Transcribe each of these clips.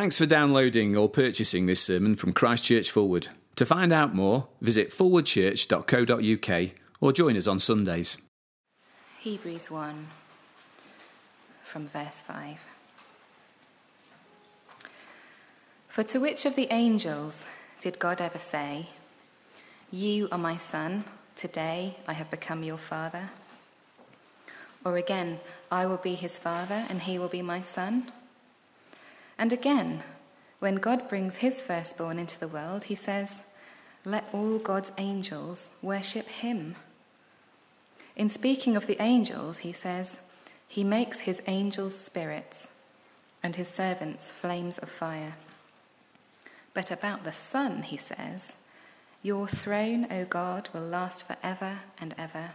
Thanks for downloading or purchasing this sermon from Christchurch Forward. To find out more, visit forwardchurch.co.uk or join us on Sundays. Hebrews 1 from verse 5. For to which of the angels did God ever say, You are my son, today I have become your father? Or again, I will be his father and he will be my son? And again, when God brings his firstborn into the world, he says, Let all God's angels worship him. In speaking of the angels, he says, He makes his angels spirits and his servants flames of fire. But about the Son, he says, Your throne, O God, will last forever and ever.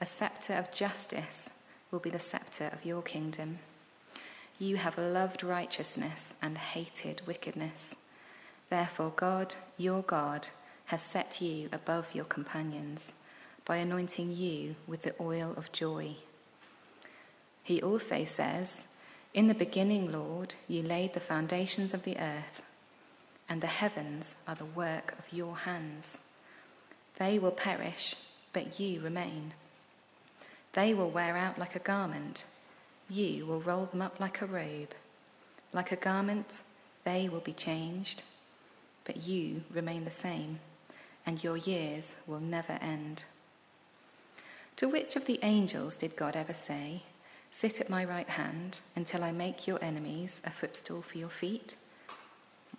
A scepter of justice will be the scepter of your kingdom. You have loved righteousness and hated wickedness. Therefore, God, your God, has set you above your companions by anointing you with the oil of joy. He also says, In the beginning, Lord, you laid the foundations of the earth, and the heavens are the work of your hands. They will perish, but you remain. They will wear out like a garment you will roll them up like a robe. Like a garment, they will be changed, but you remain the same, and your years will never end. To which of the angels did God ever say, Sit at my right hand until I make your enemies a footstool for your feet?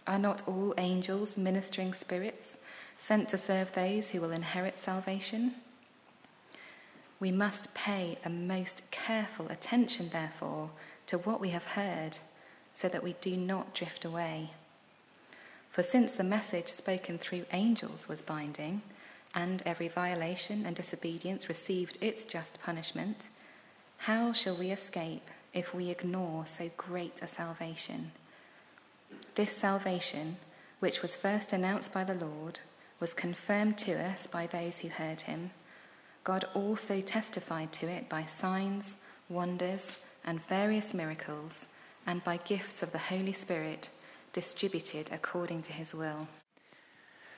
Are not all angels ministering spirits sent to serve those who will inherit salvation? We must pay a most careful attention, therefore, to what we have heard, so that we do not drift away. For since the message spoken through angels was binding, and every violation and disobedience received its just punishment, how shall we escape if we ignore so great a salvation? This salvation, which was first announced by the Lord, was confirmed to us by those who heard him God also testified to it by signs, wonders, and various miracles, and by gifts of the Holy Spirit distributed according to his will.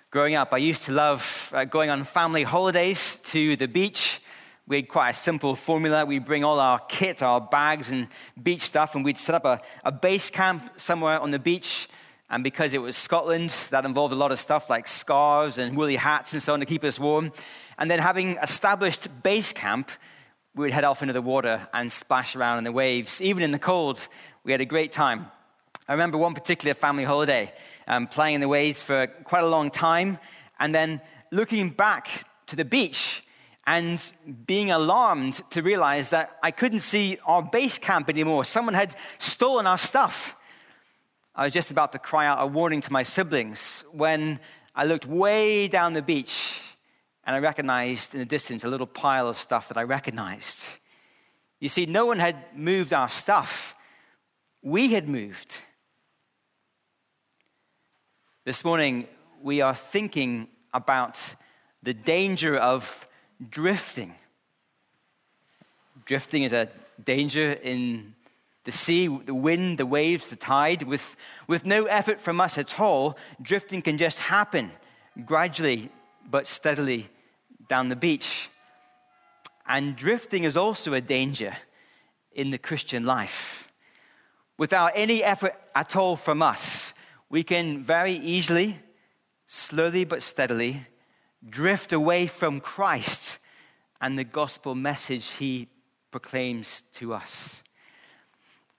Growing up, I used to love uh, going on family holidays to the beach. We had quite a simple formula. We'd bring all our kit, our bags, and beach stuff, and we'd set up a, a base camp somewhere on the beach. And because it was Scotland, that involved a lot of stuff like scarves and woolly hats and so on to keep us warm. And then, having established base camp, we would head off into the water and splash around in the waves. Even in the cold, we had a great time. I remember one particular family holiday, um, playing in the waves for quite a long time, and then looking back to the beach and being alarmed to realize that I couldn't see our base camp anymore. Someone had stolen our stuff. I was just about to cry out a warning to my siblings when I looked way down the beach and I recognized in the distance a little pile of stuff that I recognized. You see, no one had moved our stuff, we had moved. This morning, we are thinking about the danger of drifting. Drifting is a danger in the sea, the wind, the waves, the tide, with, with no effort from us at all, drifting can just happen gradually but steadily down the beach. And drifting is also a danger in the Christian life. Without any effort at all from us, we can very easily, slowly but steadily, drift away from Christ and the gospel message he proclaims to us.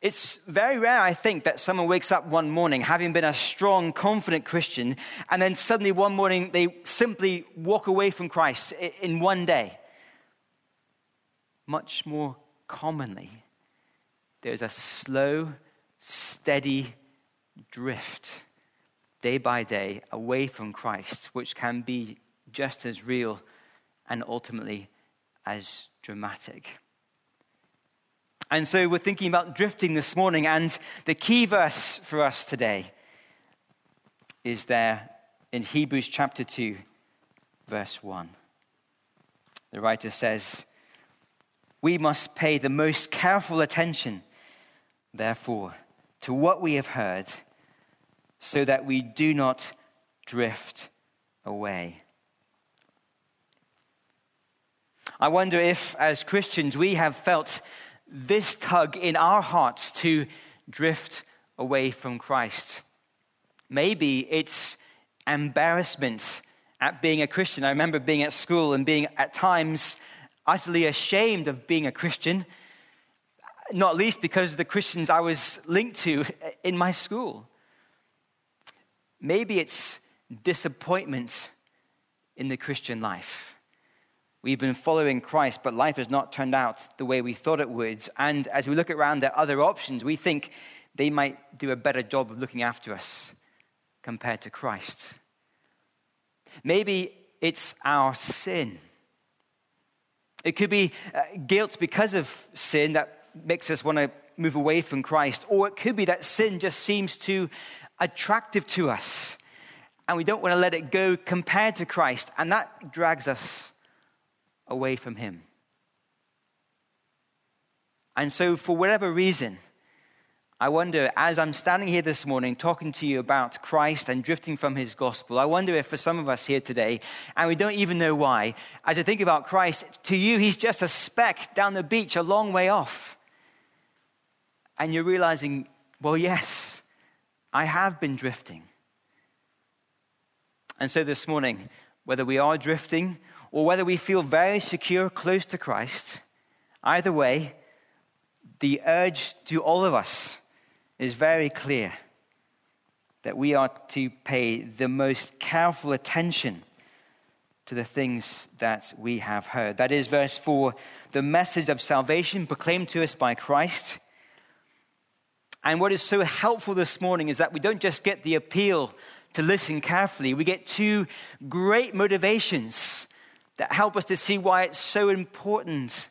It's very rare, I think, that someone wakes up one morning having been a strong, confident Christian, and then suddenly one morning they simply walk away from Christ in one day. Much more commonly, there's a slow, steady drift, day by day, away from Christ, which can be just as real and ultimately as dramatic. And so we're thinking about drifting this morning, and the key verse for us today is there in Hebrews chapter 2, verse 1. The writer says, We must pay the most careful attention, therefore, to what we have heard so that we do not drift away. I wonder if, as Christians, we have felt this tug in our hearts to drift away from Christ. Maybe it's embarrassment at being a Christian. I remember being at school and being at times utterly ashamed of being a Christian, not least because of the Christians I was linked to in my school. Maybe it's disappointment in the Christian life. We've been following Christ, but life has not turned out the way we thought it would. And as we look around at other options, we think they might do a better job of looking after us compared to Christ. Maybe it's our sin. It could be uh, guilt because of sin that makes us want to move away from Christ, or it could be that sin just seems too attractive to us and we don't want to let it go compared to Christ, and that drags us away from Him. And so, for whatever reason, I wonder, as I'm standing here this morning talking to you about Christ and drifting from his gospel, I wonder if for some of us here today, and we don't even know why, as I think about Christ, to you, he's just a speck down the beach a long way off. And you're realizing, well, yes, I have been drifting. And so this morning, whether we are drifting or whether we feel very secure close to Christ, either way, the urge to all of us is very clear that we are to pay the most careful attention to the things that we have heard. That is, verse 4 the message of salvation proclaimed to us by Christ. And what is so helpful this morning is that we don't just get the appeal to listen carefully, we get two great motivations that help us to see why it's so important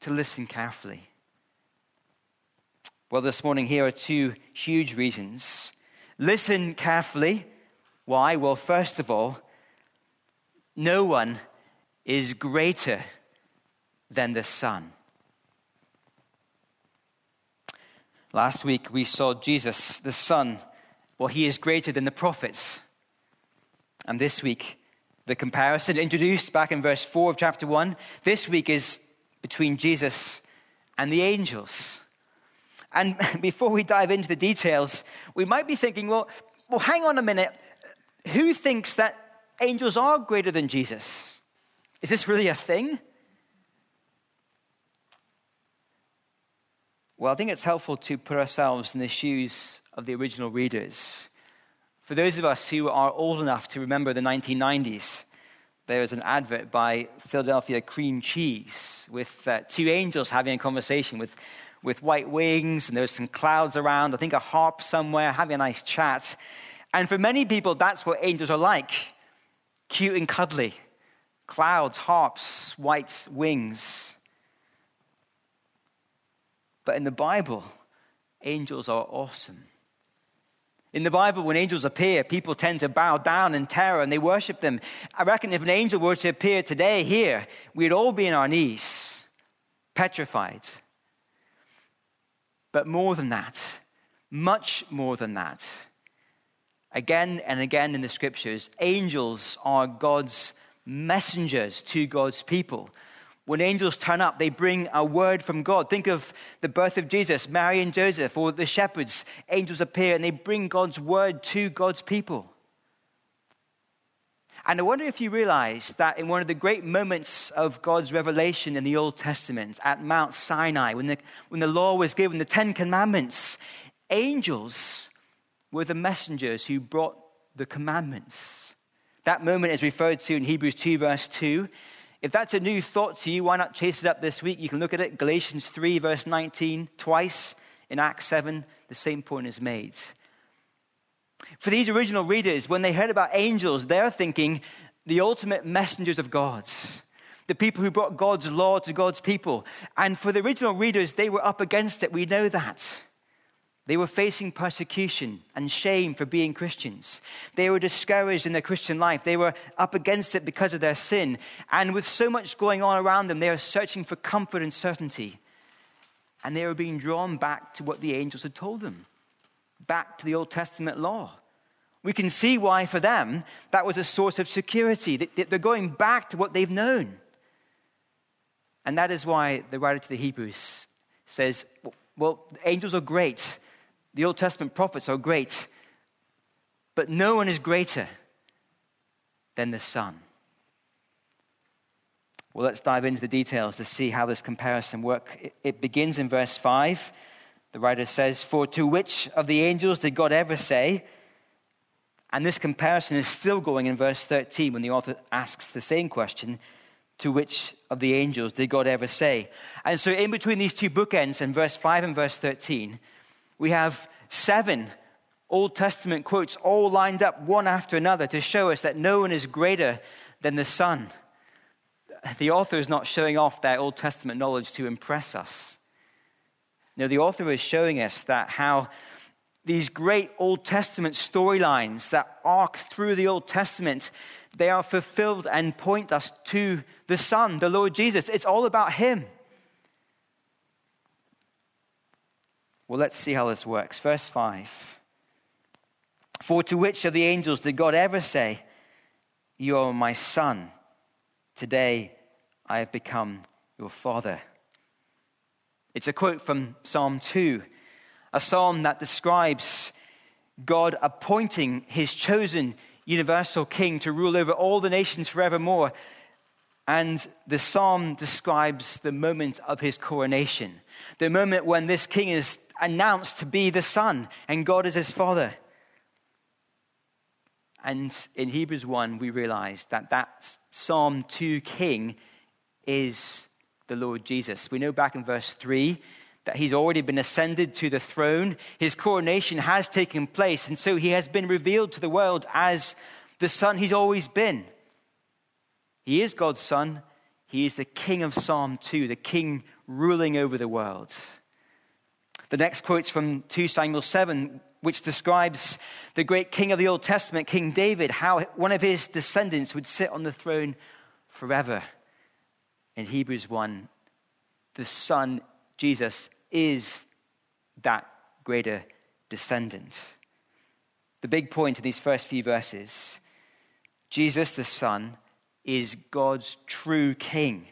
to listen carefully. Well, this morning, here are two huge reasons. Listen carefully. Why? Well, first of all, no one is greater than the Son. Last week, we saw Jesus, the Son. Well, he is greater than the prophets. And this week, the comparison introduced back in verse 4 of chapter 1, this week is between Jesus and the angels. And before we dive into the details, we might be thinking, well, well, hang on a minute. Who thinks that angels are greater than Jesus? Is this really a thing? Well, I think it's helpful to put ourselves in the shoes of the original readers. For those of us who are old enough to remember the 1990s, there was an advert by Philadelphia Cream Cheese with uh, two angels having a conversation with with white wings, and there there's some clouds around, I think a harp somewhere, having a nice chat. And for many people, that's what angels are like cute and cuddly. Clouds, harps, white wings. But in the Bible, angels are awesome. In the Bible, when angels appear, people tend to bow down in terror and they worship them. I reckon if an angel were to appear today here, we'd all be on our knees, petrified. But more than that, much more than that, again and again in the scriptures, angels are God's messengers to God's people. When angels turn up, they bring a word from God. Think of the birth of Jesus, Mary and Joseph, or the shepherds. Angels appear and they bring God's word to God's people. And I wonder if you realize that in one of the great moments of God's revelation in the Old Testament at Mount Sinai, when the, when the law was given, the Ten Commandments, angels were the messengers who brought the commandments. That moment is referred to in Hebrews 2, verse 2. If that's a new thought to you, why not chase it up this week? You can look at it, Galatians 3, verse 19, twice in Acts 7, the same point is made. For these original readers, when they heard about angels, they're thinking the ultimate messengers of God, the people who brought God's law to God's people. And for the original readers, they were up against it. We know that. They were facing persecution and shame for being Christians. They were discouraged in their Christian life. They were up against it because of their sin. And with so much going on around them, they are searching for comfort and certainty. and they were being drawn back to what the angels had told them, back to the Old Testament law. We can see why, for them, that was a source of security. They're going back to what they've known. And that is why the writer to the Hebrews says, well, angels are great, the Old Testament prophets are great, but no one is greater than the Son. Well, let's dive into the details to see how this comparison works. It begins in verse 5. The writer says, For to which of the angels did God ever say, and this comparison is still going in verse 13 when the author asks the same question To which of the angels did God ever say? And so, in between these two bookends, in verse 5 and verse 13, we have seven Old Testament quotes all lined up one after another to show us that no one is greater than the Son. The author is not showing off their Old Testament knowledge to impress us. No, the author is showing us that how these great Old Testament storylines that arc through the Old Testament, they are fulfilled and point us to the Son, the Lord Jesus. It's all about Him. Well, let's see how this works. Verse 5. For to which of the angels did God ever say, You are my son? Today I have become your father. It's a quote from Psalm 2 a psalm that describes God appointing his chosen universal king to rule over all the nations forevermore. And the psalm describes the moment of his coronation, the moment when this king is announced to be the son and God is his father. And in Hebrews 1, we realize that that Psalm 2 king is the Lord Jesus. We know back in verse 3 that he's already been ascended to the throne. His coronation has taken place, and so he has been revealed to the world as the Son he's always been. He is God's Son. He is the King of Psalm 2, the King ruling over the world. The next quote's from 2 Samuel 7, which describes the great king of the Old Testament, King David, how one of his descendants would sit on the throne forever. In Hebrews 1, the Son, Jesus, is that greater descendant. The big point in these first few verses Jesus the Son is God's true King.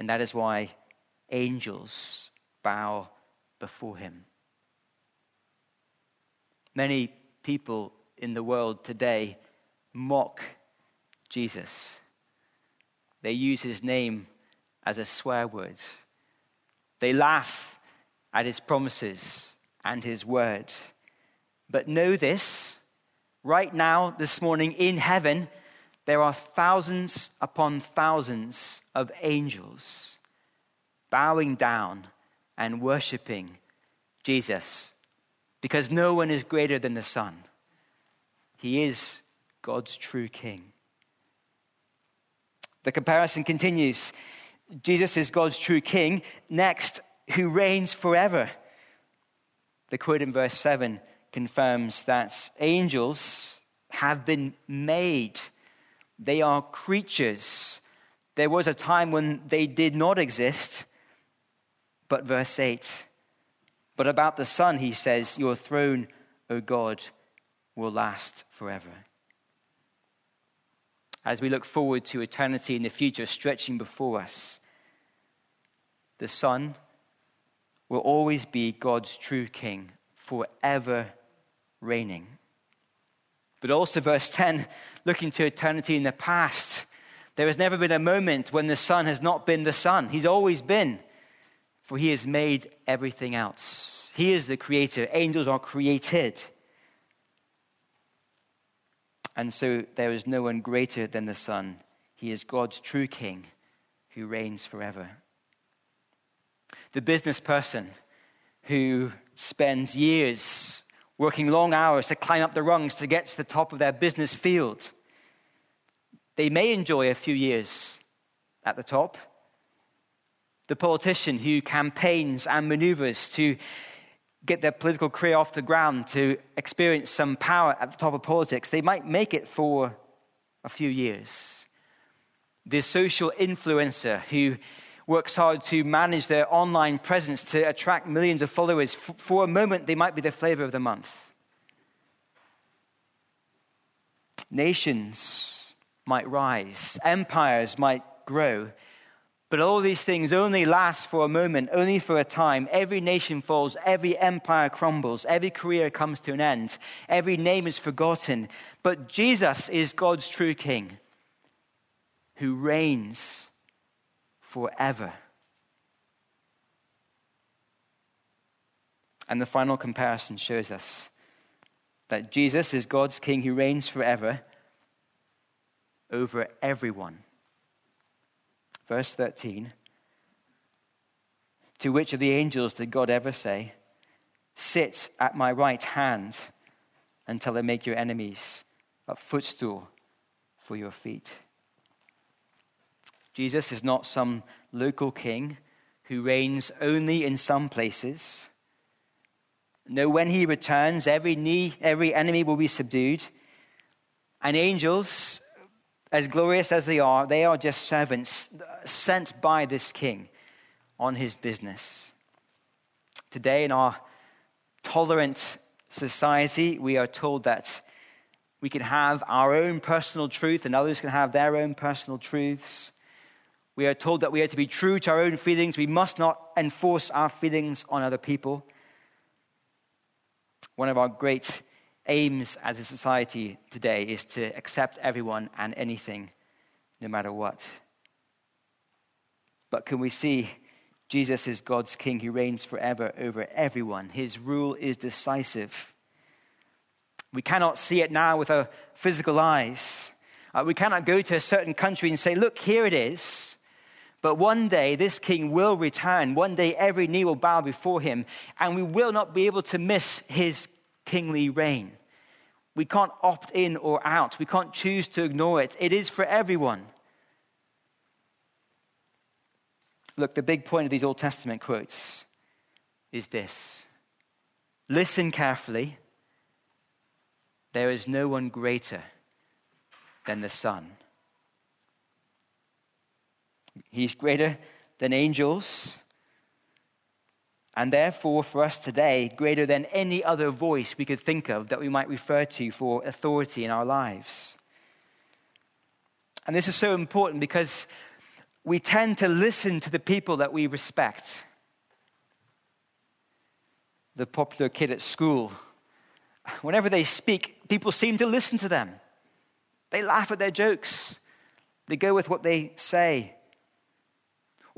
And that is why angels bow before him. Many people in the world today mock Jesus. They use his name as a swear word. They laugh at his promises and his word. But know this right now, this morning in heaven, there are thousands upon thousands of angels bowing down and worshiping Jesus because no one is greater than the Son. He is God's true King. The comparison continues. Jesus is God's true king. Next, who reigns forever. The quote in verse 7 confirms that angels have been made, they are creatures. There was a time when they did not exist. But verse 8, but about the Son, he says, Your throne, O God, will last forever. As we look forward to eternity in the future stretching before us, the Son, will always be God's true King, forever reigning. But also, verse 10, looking to eternity in the past, there has never been a moment when the Son has not been the Son. He's always been, for He has made everything else. He is the Creator, angels are created. And so there is no one greater than the Son. He is God's true King who reigns forever. The business person who spends years working long hours to climb up the rungs to get to the top of their business field. They may enjoy a few years at the top. The politician who campaigns and maneuvers to get their political career off the ground, to experience some power at the top of politics, they might make it for a few years. The social influencer who works hard to manage their online presence to attract millions of followers. For a moment, they might be the flavor of the month. Nations might rise, empires might grow. But all these things only last for a moment, only for a time. Every nation falls, every empire crumbles, every career comes to an end, every name is forgotten. But Jesus is God's true King who reigns forever. And the final comparison shows us that Jesus is God's King who reigns forever over everyone. Verse 13 To which of the angels did God ever say, Sit at my right hand until I make your enemies a footstool for your feet? Jesus is not some local king who reigns only in some places. No, when he returns, every knee, every enemy will be subdued. And angels, as glorious as they are, they are just servants sent by this king on his business. Today, in our tolerant society, we are told that we can have our own personal truth and others can have their own personal truths. We are told that we are to be true to our own feelings. We must not enforce our feelings on other people. One of our great aims as a society today is to accept everyone and anything, no matter what. But can we see Jesus is God's King who reigns forever over everyone? His rule is decisive. We cannot see it now with our physical eyes. Uh, we cannot go to a certain country and say, Look, here it is. But one day this king will return. One day every knee will bow before him, and we will not be able to miss his kingly reign. We can't opt in or out. We can't choose to ignore it. It is for everyone. Look, the big point of these Old Testament quotes is this listen carefully. There is no one greater than the Son. He's greater than angels. And therefore, for us today, greater than any other voice we could think of that we might refer to for authority in our lives. And this is so important because we tend to listen to the people that we respect. The popular kid at school, whenever they speak, people seem to listen to them. They laugh at their jokes, they go with what they say.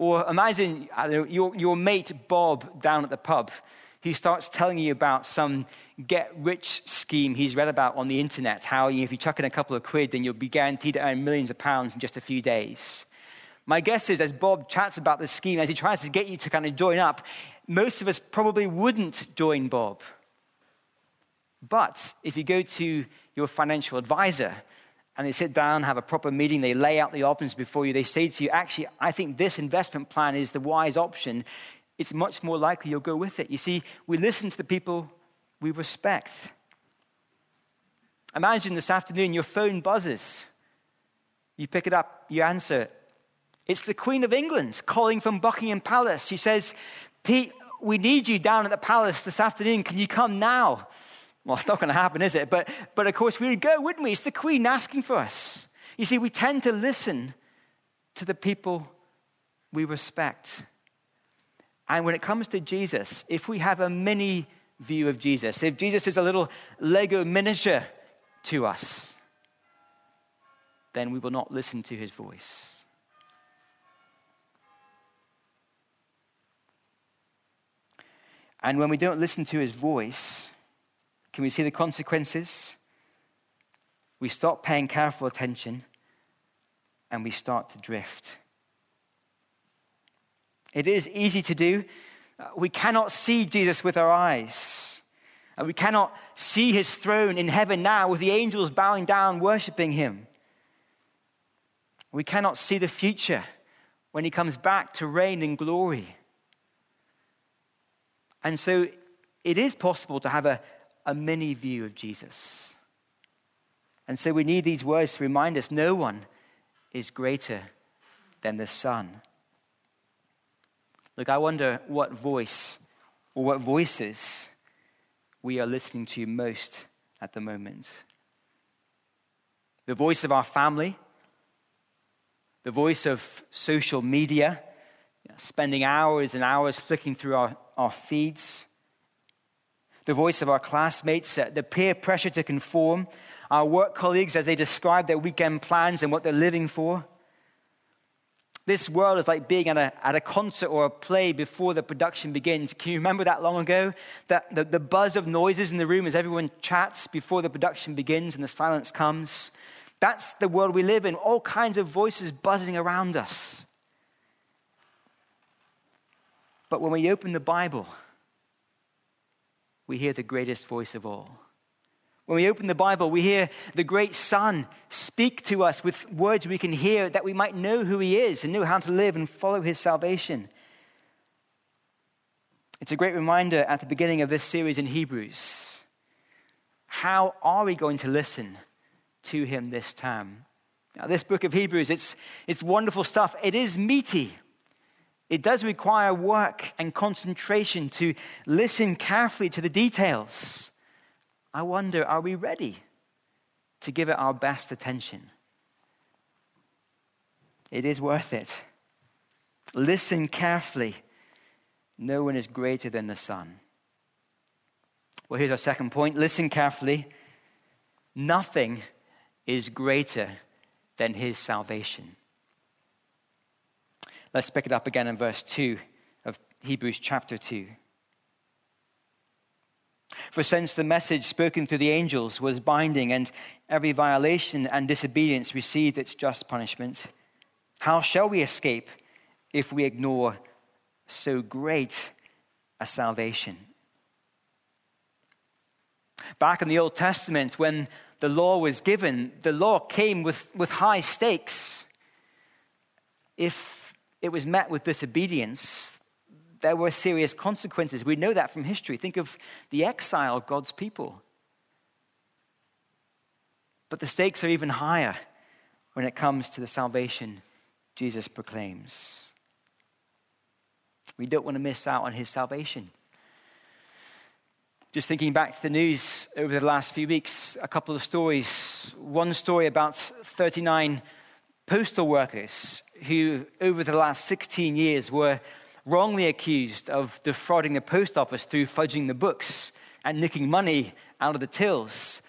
Or imagine your, your mate Bob down at the pub He starts telling you about some get rich scheme he's read about on the internet. How if you chuck in a couple of quid, then you'll be guaranteed to earn millions of pounds in just a few days. My guess is, as Bob chats about this scheme, as he tries to get you to kind of join up, most of us probably wouldn't join Bob. But if you go to your financial advisor and they sit down, have a proper meeting, they lay out the options before you, they say to you, actually, I think this investment plan is the wise option, it's much more likely you'll go with it. You see, we listen to the people we respect. Imagine this afternoon your phone buzzes. You pick it up, you answer. It's the Queen of England calling from Buckingham Palace. She says, Pete, we need you down at the palace this afternoon. Can you come now? Well, it's not going to happen, is it? But, but of course, we would go, wouldn't we? It's the Queen asking for us. You see, we tend to listen to the people we respect. And when it comes to Jesus, if we have a mini view of Jesus, if Jesus is a little Lego miniature to us, then we will not listen to his voice. And when we don't listen to his voice, can we see the consequences? We stop paying careful attention and we start to drift. It is easy to do. Uh, we cannot see Jesus with our eyes. And we cannot see his throne in heaven now with the angels bowing down, worshiping him. We cannot see the future when he comes back to reign in glory. And so it is possible to have a, a mini view of Jesus. And so we need these words to remind us no one is greater than the Son. Look, I wonder what voice or what voices we are listening to most at the moment. The voice of our family, the voice of social media, spending hours and hours flicking through our, our feeds, the voice of our classmates, uh, the peer pressure to conform, our work colleagues as they describe their weekend plans and what they're living for. This world is like being at a, at a concert or a play before the production begins. Can you remember that long ago? That the, the buzz of noises in the room as everyone chats before the production begins and the silence comes. That's the world we live in, all kinds of voices buzzing around us. But when we open the Bible, we hear the greatest voice of all. When we open the Bible, we hear the great Son speak to us with words we can hear that we might know who He is and know how to live and follow His salvation. It's a great reminder at the beginning of this series in Hebrews. How are we going to listen to Him this time? Now, this book of Hebrews, it's, it's wonderful stuff. It is meaty. It does require work and concentration to listen carefully to the details. I wonder, are we ready to give it our best attention? It is worth it. Listen carefully. No one is greater than the Son. Well, here's our second point listen carefully. Nothing is greater than his salvation. Let's pick it up again in verse 2 of Hebrews chapter 2. For since the message spoken through the angels was binding, and every violation and disobedience received its just punishment, how shall we escape if we ignore so great a salvation? Back in the Old Testament, when the law was given, the law came with, with high stakes. If it was met with disobedience, there were serious consequences. We know that from history. Think of the exile of God's people. But the stakes are even higher when it comes to the salvation Jesus proclaims. We don't want to miss out on his salvation. Just thinking back to the news over the last few weeks, a couple of stories. One story about 39 postal workers who, over the last 16 years, were wrongly accused of defrauding the post office through fudging the books and nicking money out of the tills.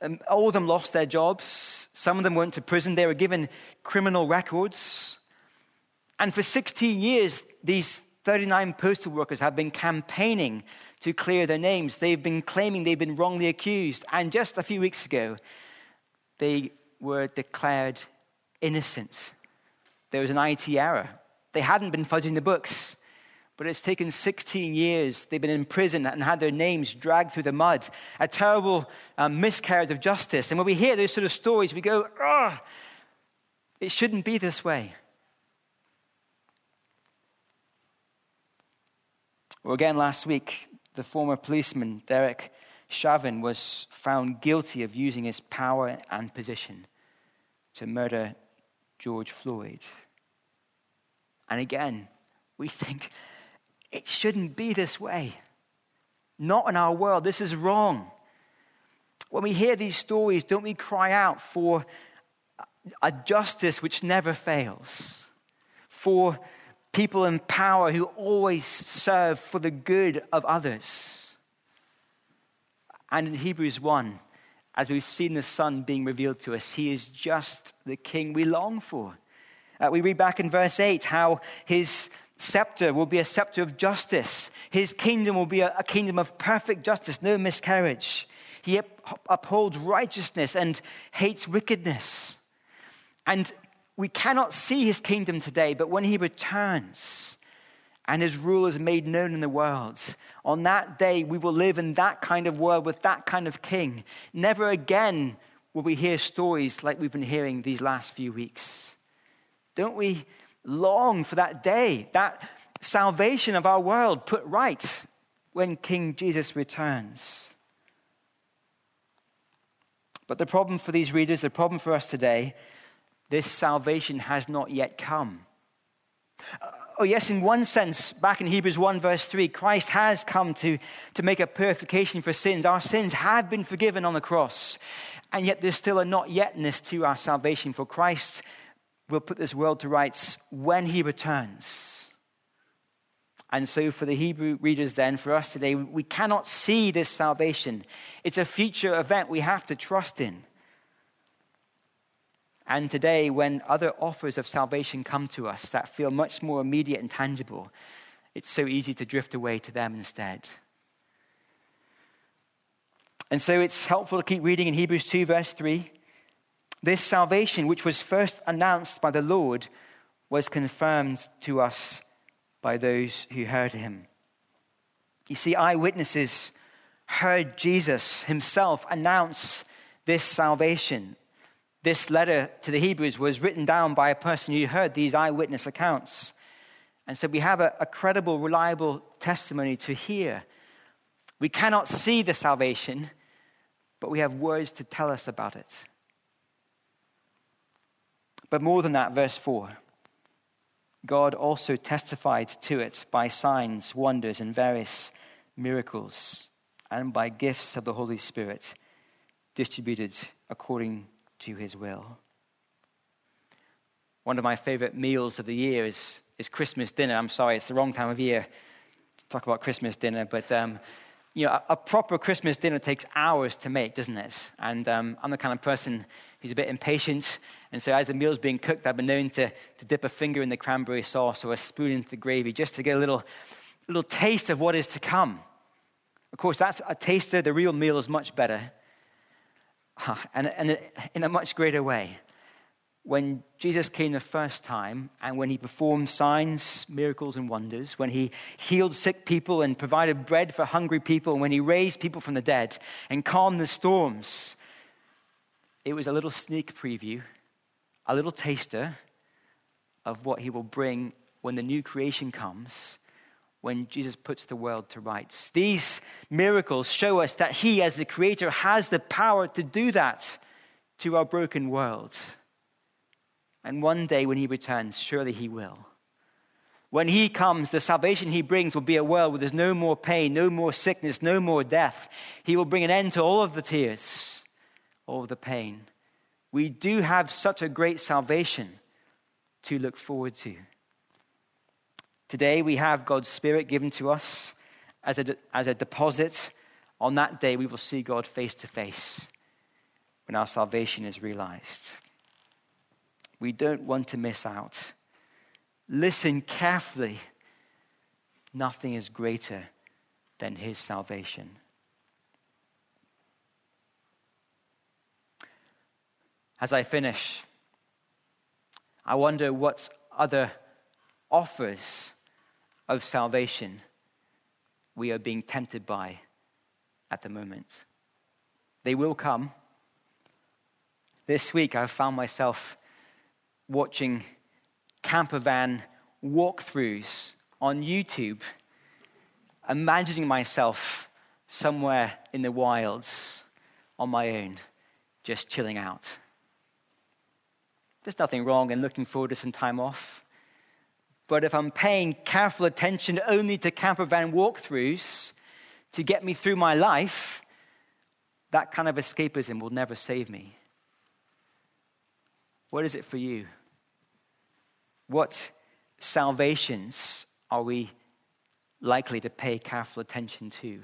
Um, all of them lost their jobs. Some of them went to prison. They were given criminal records. And for 16 years, these 39 postal workers have been campaigning to clear their names. They've been claiming they've been wrongly accused. And just a few weeks ago, they were declared innocent there was an IT error. They hadn't been fudging the books, but it's taken 16 years. They've been in prison and had their names dragged through the mud. A terrible um, miscarriage of justice. And when we hear those sort of stories, we go, oh, it shouldn't be this way. Well, again, last week, the former policeman, Derek Chauvin, was found guilty of using his power and position to murder George Floyd. And again, we think it shouldn't be this way. Not in our world. This is wrong. When we hear these stories, don't we cry out for a justice which never fails? For people in power who always serve for the good of others? And in Hebrews 1, as we've seen the Son being revealed to us, he is just the King we long for. Uh, we read back in verse 8 how his scepter will be a scepter of justice. His kingdom will be a, a kingdom of perfect justice, no miscarriage. He up, upholds righteousness and hates wickedness. And we cannot see his kingdom today, but when he returns, and his rule is made known in the world. On that day, we will live in that kind of world with that kind of king. Never again will we hear stories like we've been hearing these last few weeks. Don't we long for that day, that salvation of our world put right when King Jesus returns? But the problem for these readers, the problem for us today, this salvation has not yet come. Uh, oh, yes, in one sense, back in Hebrews 1, verse 3, Christ has come to, to make a purification for sins. Our sins have been forgiven on the cross, and yet there's still a not yetness to our salvation, for Christ will put this world to rights when he returns. And so, for the Hebrew readers, then, for us today, we cannot see this salvation. It's a future event we have to trust in. And today, when other offers of salvation come to us that feel much more immediate and tangible, it's so easy to drift away to them instead. And so it's helpful to keep reading in Hebrews 2, verse 3. This salvation, which was first announced by the Lord, was confirmed to us by those who heard him. You see, eyewitnesses heard Jesus himself announce this salvation this letter to the Hebrews was written down by a person who heard these eyewitness accounts. And so we have a, a credible, reliable testimony to hear. We cannot see the salvation, but we have words to tell us about it. But more than that, verse 4 God also testified to it by signs, wonders, and various miracles, and by gifts of the Holy Spirit distributed according to his will. One of my favorite meals of the year is, is Christmas dinner. I'm sorry, it's the wrong time of year to talk about Christmas dinner, but um, you know, a, a, proper Christmas dinner takes hours to make, doesn't it? And um, I'm the kind of person who's a bit impatient. And so as the meal's being cooked, I've been known to, to dip a finger in the cranberry sauce or a spoon into the gravy just to get a little, little taste of what is to come. Of course, that's a taster. The real meal is much better. And, and in a much greater way, when Jesus came the first time and when he performed signs, miracles, and wonders, when he healed sick people and provided bread for hungry people, and when he raised people from the dead and calmed the storms, it was a little sneak preview, a little taster of what he will bring when the new creation comes when Jesus puts the world to rights. These miracles show us that He, as the Creator, has the power to do that to our broken world. And one day when He returns, surely He will. When He comes, the salvation He brings will be a world where there's no more pain, no more sickness, no more death. He will bring an end to all of the tears, all of the pain. We do have such a great salvation to look forward to. Today we have God's Spirit given to us as a, as a deposit. On that day, we will see God face to face when our salvation is realized. We don't want to miss out. Listen carefully. Nothing is greater than His salvation. As I finish, I wonder what other offers of salvation we are being tempted by at the moment. They will come. This week, I've found myself watching camper van walkthroughs on YouTube, imagining myself somewhere in the wilds on my own, just chilling out. There's nothing wrong in looking forward to some time off. But if I'm paying careful attention only to camper van walkthroughs to get me through my life, that kind of escapism will never save me. What is it for you? What salvations are we likely to pay careful attention to?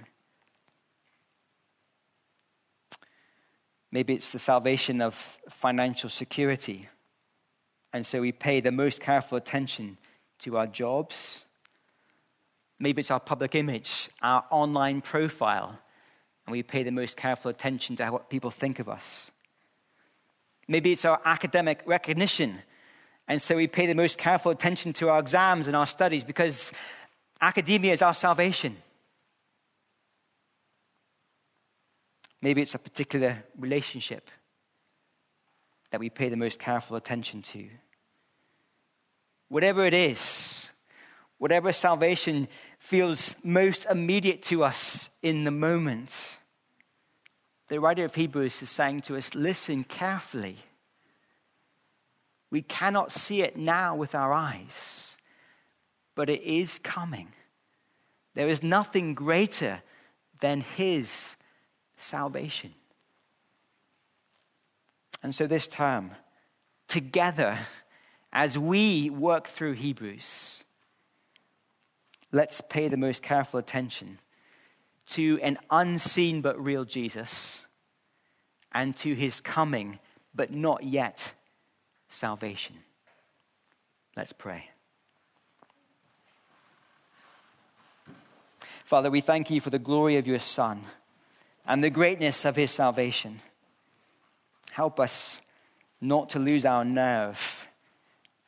Maybe it's the salvation of financial security. And so we pay the most careful attention to our jobs. Maybe it's our public image, our online profile, and we pay the most careful attention to what people think of us. Maybe it's our academic recognition, and so we pay the most careful attention to our exams and our studies because academia is our salvation. Maybe it's a particular relationship that we pay the most careful attention to. Whatever it is, whatever salvation feels most immediate to us in the moment, the writer of Hebrews is saying to us listen carefully. We cannot see it now with our eyes, but it is coming. There is nothing greater than his salvation. And so, this term, together, as we work through Hebrews, let's pay the most careful attention to an unseen but real Jesus and to his coming but not yet salvation. Let's pray. Father, we thank you for the glory of your Son and the greatness of his salvation. Help us not to lose our nerve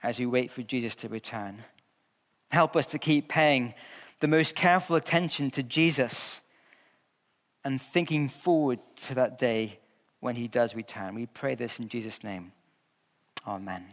as we wait for Jesus to return. Help us to keep paying the most careful attention to Jesus and thinking forward to that day when he does return. We pray this in Jesus' name. Amen.